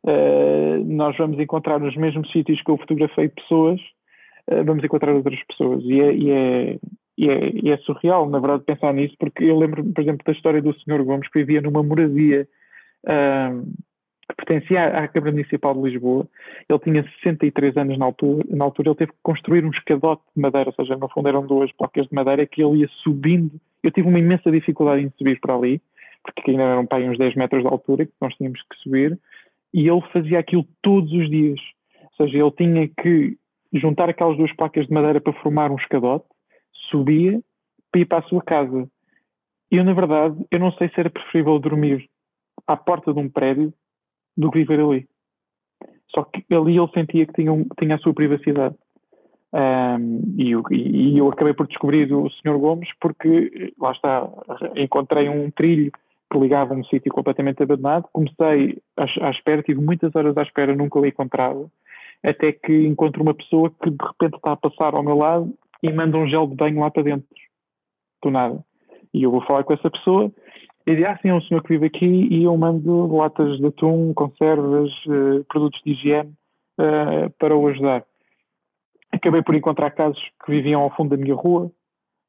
B: uh, nós vamos encontrar nos mesmos sítios que eu fotografei pessoas, vamos encontrar outras pessoas. E é, e é, e é, e é, surreal, na verdade, pensar nisso, porque eu lembro, por exemplo, da história do Sr. Gomes, que vivia numa moradia pertencia à Câmara Municipal de Lisboa. Ele tinha 63 anos na altura, na altura, ele teve que construir um escadote de madeira, ou seja, no fundo eram duas placas de madeira que ele ia subindo. Eu tive uma imensa dificuldade em subir para ali, porque ainda eram para uns 10 metros de altura que nós tínhamos que subir, e ele fazia aquilo todos os dias. Ou seja, ele tinha que juntar aquelas duas placas de madeira para formar um escadote, subia para ir para a sua casa. Eu, na verdade, eu não sei se era preferível dormir à porta de um prédio do que viver ali. Só que ali ele sentia que tinha, tinha a sua privacidade. Um, e, eu, e, eu, acabei por descobrir o Sr. Gomes porque, lá está, encontrei um trilho que ligava um sítio completamente abandonado. Comecei à, à, espera, tive muitas horas à espera, nunca o encontrava, até que encontro uma pessoa que de repente está a passar ao meu lado e manda um gel de banho lá para dentro, do nada. E eu vou falar com essa pessoa e diz, ah, sim, é um senhor que vive aqui e eu mando latas de atum, conservas, uh, produtos de higiene uh, para o ajudar. Acabei por encontrar casos que viviam ao fundo da minha rua,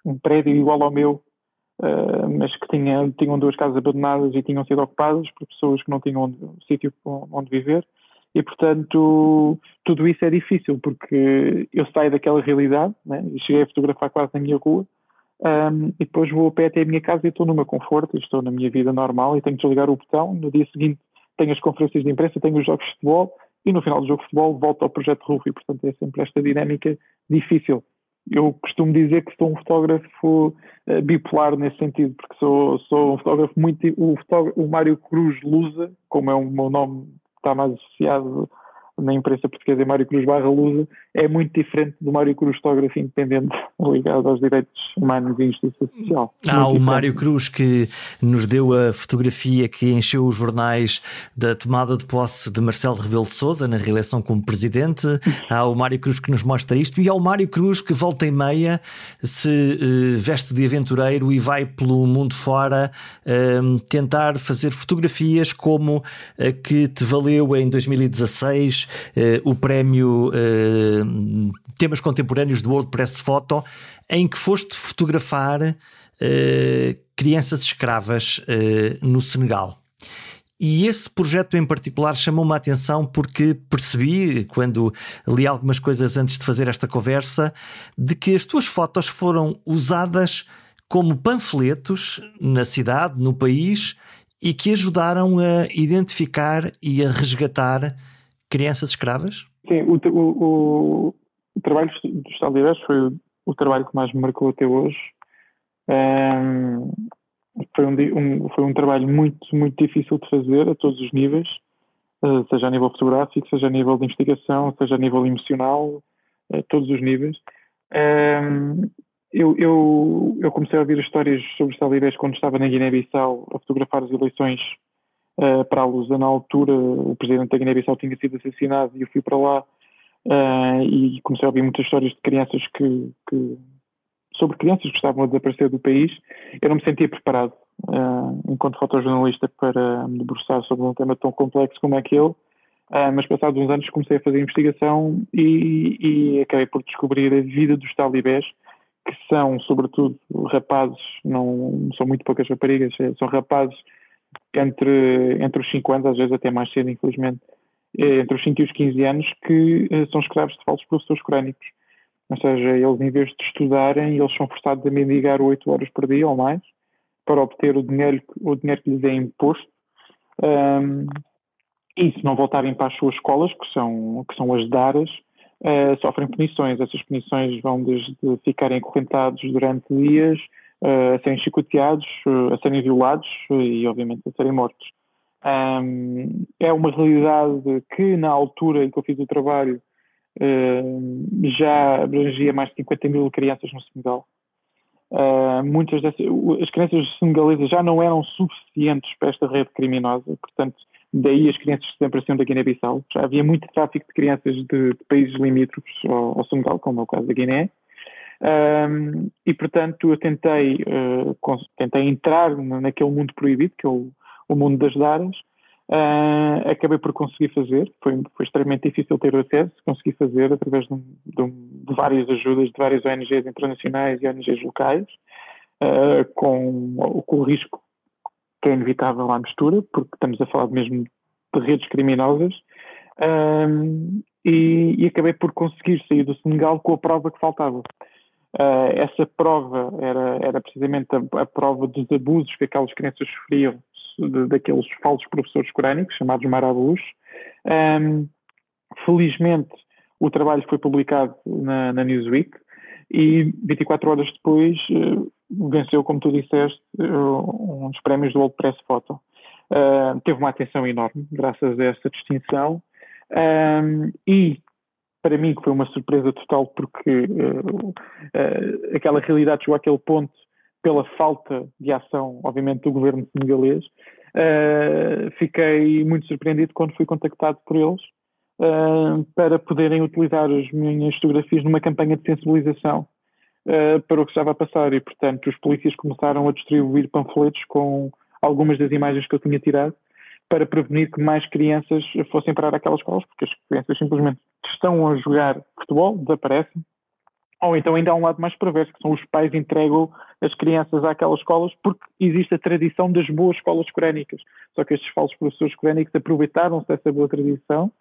B: um prédio igual ao meu, uh, mas que tinha, tinham duas casas abandonadas e tinham sido ocupadas por pessoas que não tinham onde, sítio onde viver. E, portanto, tudo isso é difícil, porque eu saio daquela realidade, né, e cheguei a fotografar quase na minha rua, um, e depois vou a pé até a minha casa e estou no meu conforto, estou na minha vida normal e tenho que desligar o botão. No dia seguinte tenho as conferências de imprensa, tenho os jogos de futebol e no final do jogo de futebol volto ao projeto RUF e, portanto, é sempre esta dinâmica difícil. Eu costumo dizer que sou um fotógrafo uh, bipolar nesse sentido, porque sou, sou um fotógrafo muito. O, fotógrafo, o Mário Cruz Lusa, como é o meu nome, está mais associado na imprensa portuguesa é Mário Cruz barra Lusa, é muito diferente do Mário Cruz fotógrafo independente ligado aos direitos humanos e justiça social.
C: Há o Mário Cruz que nos deu a fotografia que encheu os jornais da tomada de posse de Marcelo Rebelo de Sousa na reeleição como presidente. Há o Mário Cruz que nos mostra isto e há o Mário Cruz que volta e meia se uh, veste de aventureiro e vai pelo mundo fora uh, tentar fazer fotografias como a que te valeu em 2016 uh, o prémio uh, Temas Contemporâneos do World Press Photo, em que foste fotografar uh, crianças escravas no Senegal. E esse projeto em particular chamou-me a atenção porque percebi, quando li algumas coisas antes de fazer esta conversa, de que as tuas fotos foram usadas como panfletos na cidade, no país, e que ajudaram a identificar e a resgatar crianças escravas?
B: Sim, o, o, o trabalho dos talibãs foi o, o, trabalho que mais me marcou até hoje. Um, foi, um, um, foi um trabalho muito, muito difícil de fazer a todos os níveis, uh, seja a nível fotográfico, seja a nível de investigação, seja a nível emocional, a todos os níveis. Um, eu, eu, eu, comecei a ouvir histórias sobre os talibãs quando estava na Guiné-Bissau a fotografar as eleições uh, para a Lusa. Na altura, o presidente da Guiné-Bissau tinha sido assassinado e eu fui para lá uh, e comecei a ouvir muitas histórias de crianças que, que, sobre crianças que estavam a desaparecer do país. Eu não me sentia preparado, uh, enquanto fotojornalista, para me debruçar sobre um tema tão complexo como aquele. Uh, mas passados uns anos comecei a fazer investigação e, e acabei por descobrir a vida dos talibés, que são, sobretudo, rapazes, não são muito poucas raparigas, é, são rapazes entre, entre os 5 anos, às vezes até mais cedo, infelizmente, é, entre os 5 e os 15 anos, que eh, são escravos de falsos professores corânicos. Ou seja, eles, em vez de estudarem, eles são forçados a mendigar 8 horas por dia ou mais para obter o dinheiro, o dinheiro que lhes é imposto. Um, e se não voltarem para as suas escolas, que são, que são as daras, uh, sofrem punições. Essas punições vão desde ficarem acorrentados durante dias, a serem chicoteados, uh, a serem violados e, obviamente, a serem mortos. É uma realidade que, na altura em que eu fiz o trabalho, já abrangia mais de 50 mil crianças no Senegal. Muitas dessas, as crianças senegalesas já não eram suficientes para esta rede criminosa, portanto, Daí as crianças que desapareciam da Guiné-Bissau. Já havia muito tráfico de crianças de, de países limítrofes ao, ao, Senegal, como é o caso da Guiné. Um, e, portanto, eu tentei, uh, tentei entrar naquele mundo proibido, que é o, o mundo das daras. Uh, acabei por conseguir fazer, foi, foi extremamente difícil ter acesso, consegui fazer através de, de, de, várias ajudas de várias ONGs internacionais e ONGs locais, uh, com, com o risco que é inevitável à mistura, porque estamos a falar mesmo de redes criminosas, um, e, e, acabei por conseguir sair do Senegal com a prova que faltava. Uh, essa prova era, era precisamente a, a, prova dos abusos que aquelas crianças sofriam daqueles falsos professores corânicos, chamados marabus. Um, felizmente, o trabalho foi publicado na, na Newsweek e 24 horas depois uh, venceu, como tu disseste, um dos prémios do Old Press Photo. Uh, teve uma atenção enorme, graças a essa distinção. Um, e, para mim, que foi uma surpresa total, porque uh, uh, aquela realidade chegou àquele ponto pela falta de ação, obviamente, do governo senegalês. fiquei muito surpreendido quando fui contactado por eles para poderem utilizar as minhas fotografias numa campanha de sensibilização uh, para o que estava a passar e, portanto, os polícias começaram a distribuir panfletos com algumas das imagens que eu tinha tirado para prevenir que mais crianças fossem parar aquelas escolas, porque as crianças simplesmente estão a jogar futebol, desaparecem, ou então ainda há um lado mais perverso, que são os pais entregam as crianças àquelas escolas porque existe a tradição das boas escolas corénicas. Só que estes falsos professores corénicos aproveitaram-se dessa boa tradição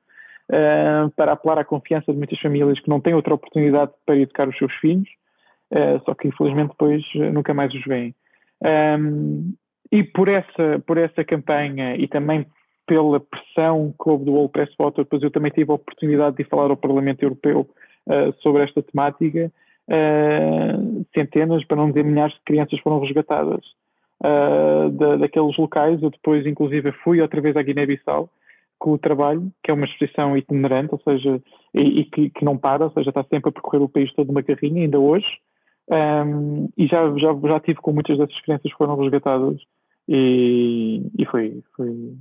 B: uh, para apelar à confiança de muitas famílias que não têm outra oportunidade para educar os seus filhos uh, só que infelizmente depois eh, nunca mais os veem. Um, e por essa, por essa campanha e também pela pressão que houve do World Press Photo, depois eu também tive a oportunidade de falar ao Parlamento Europeu uh, sobre esta temática. Uh, centenas, para não dizer milhares de crianças foram resgatadas uh, da, daqueles locais. Eu depois, inclusive, fui outra vez à Guiné-Bissau com o trabalho, que é uma exposição itinerante, ou seja, e, e que, que, não para, ou seja, está sempre a percorrer o país todo uma carrinha, ainda hoje. Um, e já, já, já tive com muitas dessas crianças que foram resgatadas e, e foi, foi,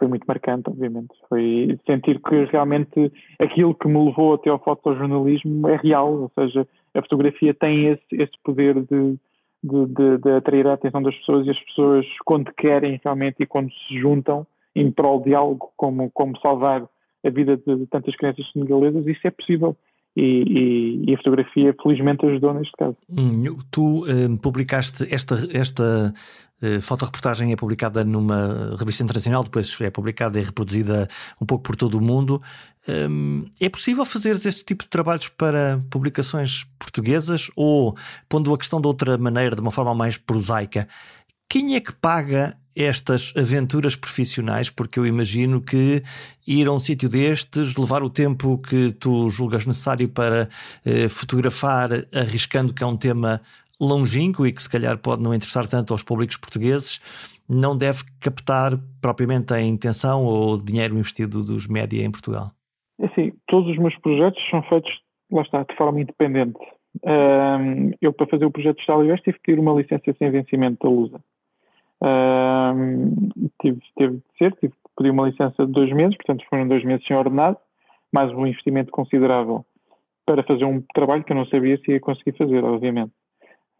B: foi muito marcante, obviamente. Foi sentir que realmente aquilo que me levou até ao fotojornalismo é real, ou seja, a fotografia tem esse, esse poder de, de, de, de, atrair a atenção das pessoas e as pessoas, quando querem realmente e quando se juntam em prol de algo como, como salvar a vida de, tantas crianças senegalesas, isso é possível. E, e, a fotografia felizmente ajudou neste caso.
C: Hum, tu hum, publicaste esta, esta fotoreportagem é publicada numa revista internacional, depois é publicada e reproduzida um pouco por todo o mundo. Um, é possível fazer este tipo de trabalhos para publicações portuguesas ou, pondo a questão de outra maneira, de uma forma mais prosaica, quem é que paga estas aventuras profissionais, porque eu imagino que ir a um sítio destes, levar o tempo que tu julgas necessário para eh, fotografar, arriscando que é um tema longínquo e que se calhar pode não interessar tanto aos públicos portugueses, não deve captar propriamente a intenção ou o dinheiro investido dos média em Portugal?
B: É assim, todos os meus projetos são feitos, lá está, de forma independente. Um, eu, para fazer o projeto de Estado tive que ter uma licença sem vencimento da LUSA tive, teve de ser, tive que pedir uma licença de dois meses, portanto foram dois meses sem ordenado, mais um investimento considerável para fazer um trabalho que eu não sabia se ia conseguir fazer, obviamente.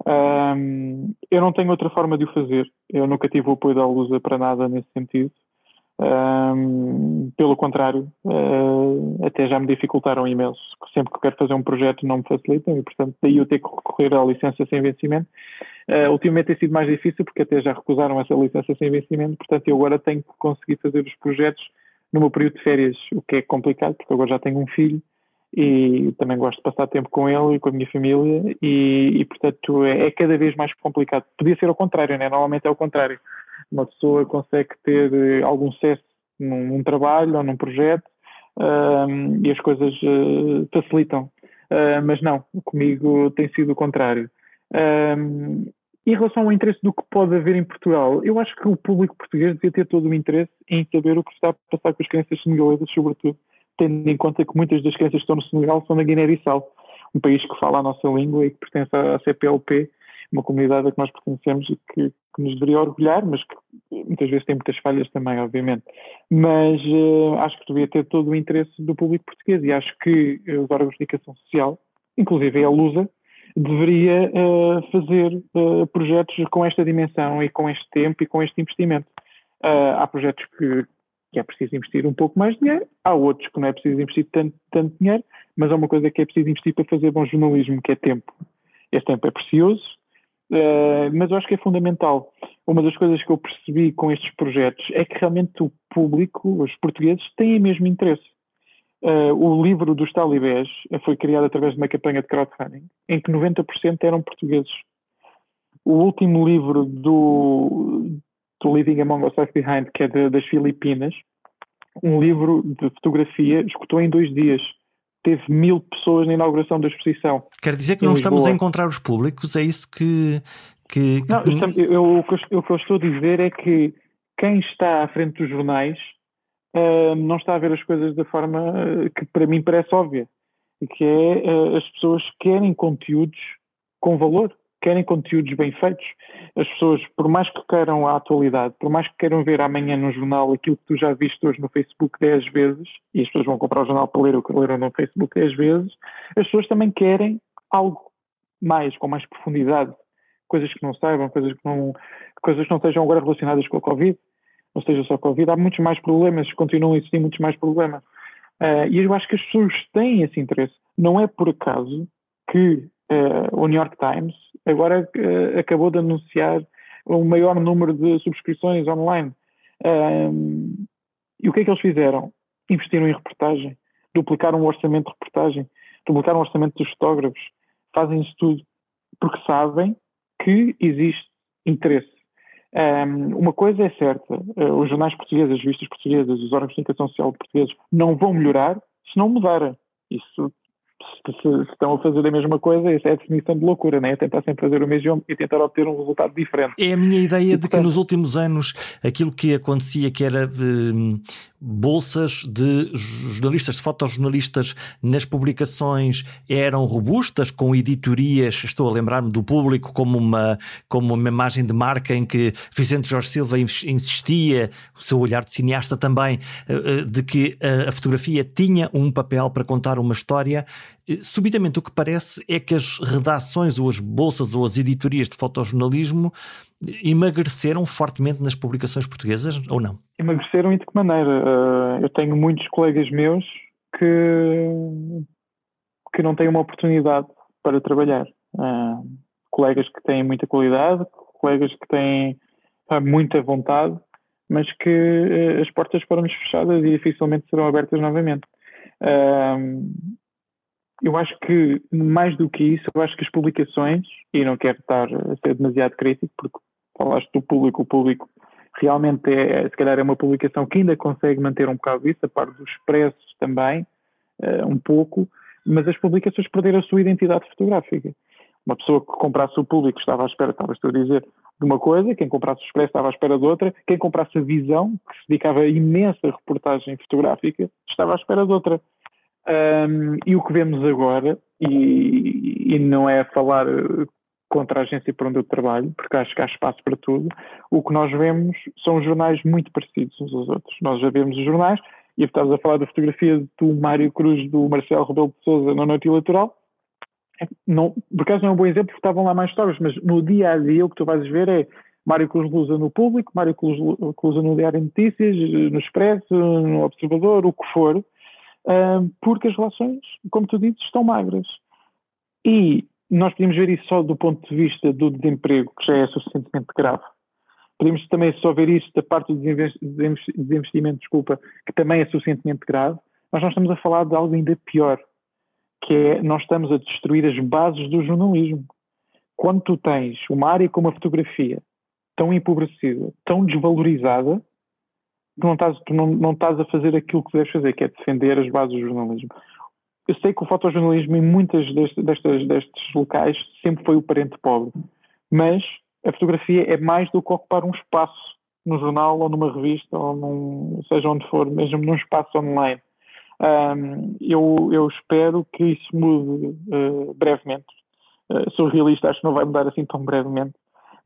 B: Um, eu não tenho outra forma de o fazer. Eu nunca tive o apoio da Lusa para nada nesse sentido. Um, pelo contrário, uh, até já me dificultaram imenso. Sempre que quero fazer um projeto não me facilitam e, portanto, daí eu ter que recorrer à licença sem vencimento. Uh, ultimamente tem sido mais difícil porque até já recusaram essa licença sem vencimento, portanto, eu agora tenho que conseguir fazer os projetos no meu período de férias, o que é complicado porque agora já tenho um filho e também gosto de passar tempo com ele e com a minha família e, e portanto, é, é, cada vez mais complicado. Podia ser ao contrário, né? normalmente é o contrário uma pessoa consegue ter eh, algum sucesso num, num trabalho ou num projeto um, e as coisas uh, facilitam. Uh, mas não, comigo tem sido o contrário. Um, em relação ao interesse do que pode haver em Portugal, eu acho que o público português devia ter todo o interesse em saber o que está a passar com as crianças senegalesas, sobretudo tendo em conta que muitas das crianças que estão no Senegal são da Guiné-Bissau, um país que fala a nossa língua e que pertence à CPLP, uma comunidade a que nós pertencemos e que, que, nos deveria orgulhar, mas que muitas vezes tem muitas falhas também, obviamente. Mas uh, acho que devia ter todo o interesse do público português e acho que os órgãos de comunicação social, inclusive a Lusa, deveria uh, fazer uh, projetos com esta dimensão e com este tempo e com este investimento. há projetos que, que é preciso investir um pouco mais de dinheiro, há outros que não é preciso investir tanto, tanto dinheiro, mas há uma coisa que é preciso investir para fazer bom jornalismo, que é tempo. Esse tempo é precioso, Uh, mas eu acho que é fundamental. Uma das coisas que eu percebi com estes projetos é que realmente o público, os portugueses, têm mesmo interesse. Uh, o livro dos talibés foi criado através de uma campanha de crowdfunding, em que 90% eram portugueses. O último livro do, do Living Among Us Left Behind, que é de, das Filipinas, um livro de fotografia, escutou em dois dias teve mil pessoas na inauguração da exposição.
C: Quer dizer que não Lisboa. estamos a encontrar os públicos? É isso que. que,
B: que... Não, eu, o, que eu, o que eu estou a dizer é que quem está à frente dos jornais uh, não está a ver as coisas da forma que para mim parece óbvia, que é uh, as pessoas querem conteúdos com valor querem conteúdos bem feitos. As pessoas, por mais que queiram a atualidade, por mais que queiram ver amanhã no jornal aquilo que tu já viste hoje no Facebook 10 vezes, e as pessoas vão comprar o jornal para ler o que leram no Facebook 10 vezes, as pessoas também querem algo mais, com mais profundidade. Coisas que não saibam, coisas que não, coisas que não sejam agora relacionadas com a Covid, não seja só Covid, há muitos mais problemas, continuam a existir muitos mais problemas. Uh, e eu acho que as pessoas têm esse interesse. Não é por acaso que o New York Times agora uh, acabou de anunciar um maior número de subscrições online. Um, e o que é que eles fizeram? Investiram em reportagem, duplicaram o orçamento de reportagem, duplicaram o orçamento dos fotógrafos, fazem isso tudo porque sabem que existe interesse. Um, uma coisa é certa, uh, os jornais portugueses, as revistas portuguesas, os órgãos de comunicação social portugueses não vão melhorar se não mudarem. Isso se, se, estão a fazer a mesma coisa, essa é a definição de loucura, né? é tentar sempre fazer o mesmo e tentar obter um resultado diferente.
C: É a minha ideia e, de portanto... que nos últimos anos aquilo que acontecia, que era um, bolsas de jornalistas, de fotojornalistas nas publicações eram robustas, com editorias, estou a lembrar-me do público como uma, como uma imagem de marca em que Vicente Jorge Silva insistia, o seu olhar de cineasta também, eh, eh, de que a fotografia tinha um papel para contar uma história. Eh, subitamente o que parece é que as redações ou as bolsas ou as editorias de fotojornalismo emagreceram fortemente nas publicações portuguesas ou não?
B: Emagreceram e de que maneira? Uh, eu tenho muitos colegas meus que, que não têm uma oportunidade para trabalhar. Colegas que têm muita qualidade, colegas que têm muita vontade, mas que as portas foram-nos fechadas e dificilmente serão abertas novamente. Eu acho que, mais do que isso, eu acho que as publicações, e não quero estar a ser demasiado crítico, porque falaste do público, o público realmente é, se calhar é uma publicação que ainda consegue manter um bocado isso, a parte dos preços também, uh, um pouco, mas as publicações perderam a sua identidade fotográfica. Uma pessoa que comprasse o público estava à espera, estavas a dizer, de uma coisa, quem comprasse o Expresso estava à espera de outra, quem comprasse a Visão, que se dedicava a imensa reportagem fotográfica, estava à espera de outra. Um, e o que vemos agora, e, e não é falar contra a agência por onde eu trabalho, porque acho que há espaço para tudo, o que nós vemos são jornais muito parecidos uns aos outros. Nós já vemos os jornais, e estás a falar da fotografia do Mário Cruz, do Marcelo Rebelo de Souza na noite eleitoral, não, por acaso não é um bom exemplo, porque estavam lá mais histórias, mas no dia a dia o que tu vais ver é Mário Cruz Lusa no público, Mário Cruz Lusa no Diário de Notícias, no Expresso, no Observador, o que for, porque as relações, como tu dizes, estão magras. E nós podemos ver isso só do ponto de vista do desemprego, que já é suficientemente grave. Podemos também só ver isso da parte do desinvestimento, desculpa, que também é suficientemente grave, mas nós estamos a falar de algo ainda pior, que é nós estamos a destruir as bases do jornalismo. Quando tu tens uma área como a fotografia tão empobrecida, tão desvalorizada, tu não estás, tu não, não estás a fazer aquilo que deves fazer, que é defender as bases do jornalismo. Eu sei que o fotojornalismo em muitas destes, destes, destes locais sempre foi o parente pobre, mas a fotografia é mais do que ocupar um espaço no jornal ou numa revista ou num, seja onde for, mesmo num espaço online. Um, eu, eu, espero que isso mude uh, brevemente. Uh, sou realista, acho que não vai mudar assim tão brevemente,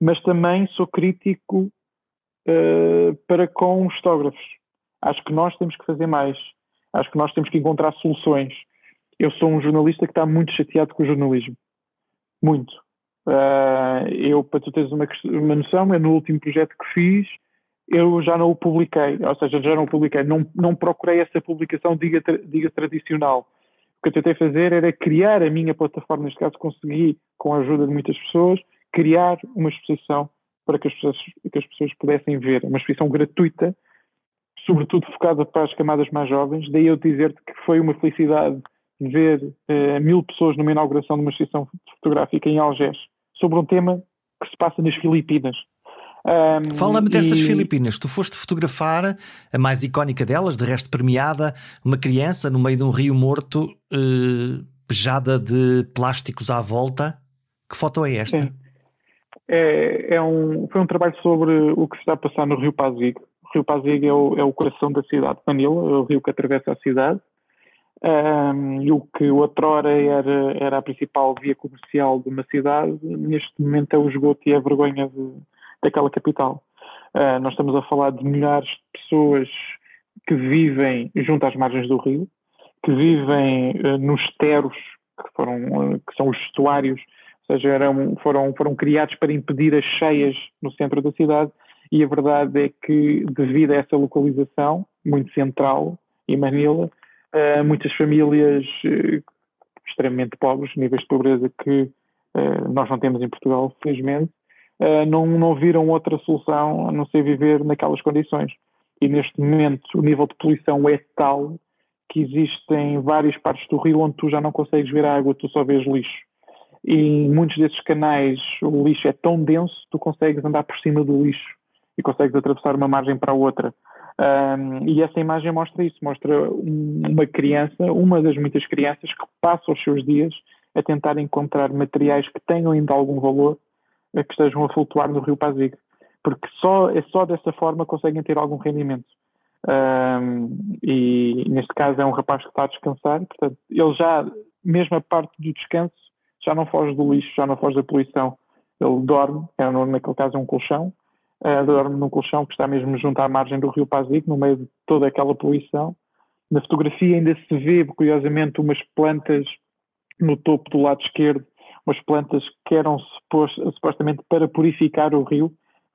B: mas também sou crítico uh, para com os fotógrafos. Acho que nós temos que fazer mais. Acho que nós temos que encontrar soluções eu sou um jornalista que está muito chateado com o jornalismo. Muito. Uh, eu, para tu teres uma, uma noção, é no último projeto que fiz, eu já não o publiquei, ou seja, já não o publiquei, não, não procurei essa publicação, diga, diga tradicional. O que eu tentei fazer era criar a minha plataforma, neste caso consegui, com a ajuda de muitas pessoas, criar uma exposição para que as pessoas, que as pessoas pudessem ver, uma exposição gratuita, sobretudo focada para as camadas mais jovens, daí eu dizer-te que foi uma felicidade ver uh, mil pessoas numa inauguração de uma exposição fotográfica em Algés sobre um tema que se passa nas Filipinas.
C: Um, Fala-me dessas e... Filipinas. Tu foste fotografar a mais icónica delas, de resto premiada, uma criança no meio de um rio morto, uh, pejada de plásticos à volta. Que foto é esta?
B: É, é um, foi um trabalho sobre o que se está a passar no Rio Pasig. O Rio Pasig é o, é o coração da cidade de Manila, é o rio que atravessa a cidade um, e o que outrora era, era a principal via comercial de uma cidade, neste momento é o esgoto e a vergonha de, daquela capital. Uh, nós estamos a falar de milhares de pessoas que vivem junto às margens do rio, que vivem uh, nos teros, que, foram, uh, que são os estuários, ou seja, eram, foram, foram criados para impedir as cheias no centro da cidade, e a verdade é que, devido a essa localização muito central em Manila, uh, muitas famílias uh, extremamente pobres, níveis de pobreza que uh, nós não temos em Portugal, felizmente, não, não viram outra solução a não ser viver naquelas condições. E neste momento o nível de poluição é tal que existem várias partes do rio onde tu já não consegues ver água, tu só vês lixo. E em muitos desses canais o lixo é tão denso, tu consegues andar por cima do lixo e consegues atravessar uma margem para a outra. Um, e essa imagem mostra isso, mostra uma criança, uma das muitas crianças que passa os seus dias a tentar encontrar materiais que tenham ainda algum valor, que estejam a flutuar no rio Pasig, porque só, é só dessa forma conseguem ter algum rendimento. Um, e neste caso é um rapaz que está a descansar, portanto, ele já, mesmo a parte do descanso, já não foge do lixo, já não foge da poluição. Ele dorme, é, naquele caso é um colchão, uh, dorme num colchão que está mesmo junto à margem do rio Pazico, no meio de toda aquela poluição. Na fotografia ainda se vê, curiosamente, umas plantas no topo do lado esquerdo, umas plantas que eram supostamente para purificar o rio.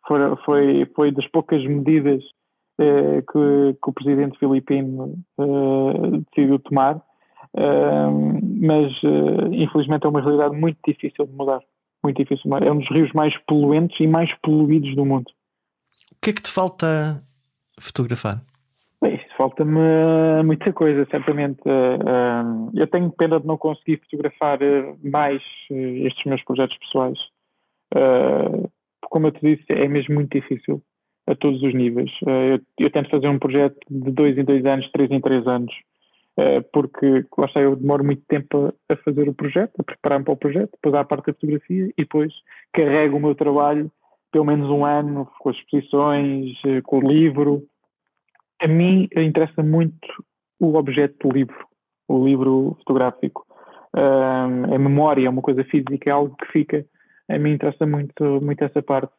B: Foi, foi, foi das poucas medidas eh, que, que, o presidente filipino eh, decidiu tomar, eh, mas infelizmente é uma realidade muito difícil de mudar. Muito difícil. É um dos rios mais poluentes e mais poluídos do mundo.
C: O que é que te falta fotografar?
B: Falta-me muita coisa, certamente. Eu tenho pena de não conseguir fotografar mais estes meus projetos pessoais. Como eu te disse, é mesmo muito difícil a todos os níveis. Eu, eu tento fazer um projeto de dois em dois anos, três em três anos, porque lá está, eu demoro muito tempo a, fazer o projeto, a preparar-me para o projeto, depois há a parte da fotografia e depois carrego o meu trabalho pelo menos um ano com as exposições, com o livro, a mim interessa muito o objeto do livro, o livro fotográfico. A memória é uma coisa física, é algo que fica. A mim interessa muito, muito essa parte.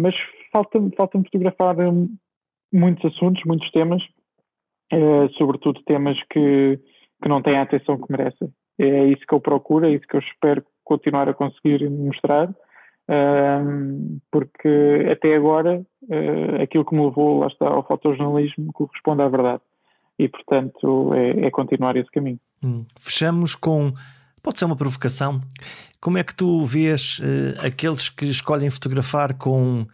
B: Mas falta-me falta fotografar muitos assuntos, muitos temas, uh, sobretudo temas que, que não têm a atenção que merecem. É isso que eu procuro, é isso que eu espero continuar a conseguir mostrar porque até agora uh, aquilo que me levou lá está ao fotojornalismo corresponde à verdade e portanto é, é continuar esse caminho.
C: Hum. Fechamos com pode ser uma provocação. Como é que tu vês uh, aqueles que escolhem fotografar com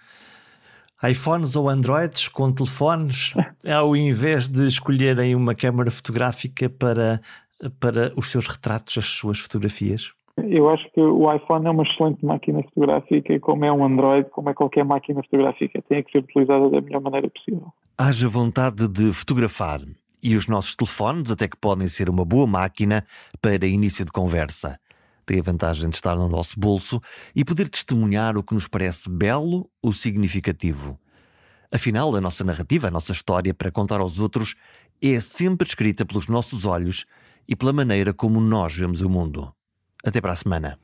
C: iPhones ou Androids, com telefones, ao invés de escolherem uma câmara fotográfica para, para os seus retratos, as suas fotografias?
B: Eu acho que o iPhone é uma excelente máquina fotográfica, como é um Android, como é qualquer máquina fotográfica, tem que ser utilizada da melhor maneira possível.
C: Haja vontade de fotografar e os nossos telefones até que podem ser uma boa máquina para início de conversa. Tem a vantagem de estar no nosso bolso e poder testemunhar o que nos parece belo ou significativo. Afinal, a nossa narrativa, a nossa história para contar aos outros é sempre escrita pelos nossos olhos e pela maneira como nós vemos o mundo. Até para a semana.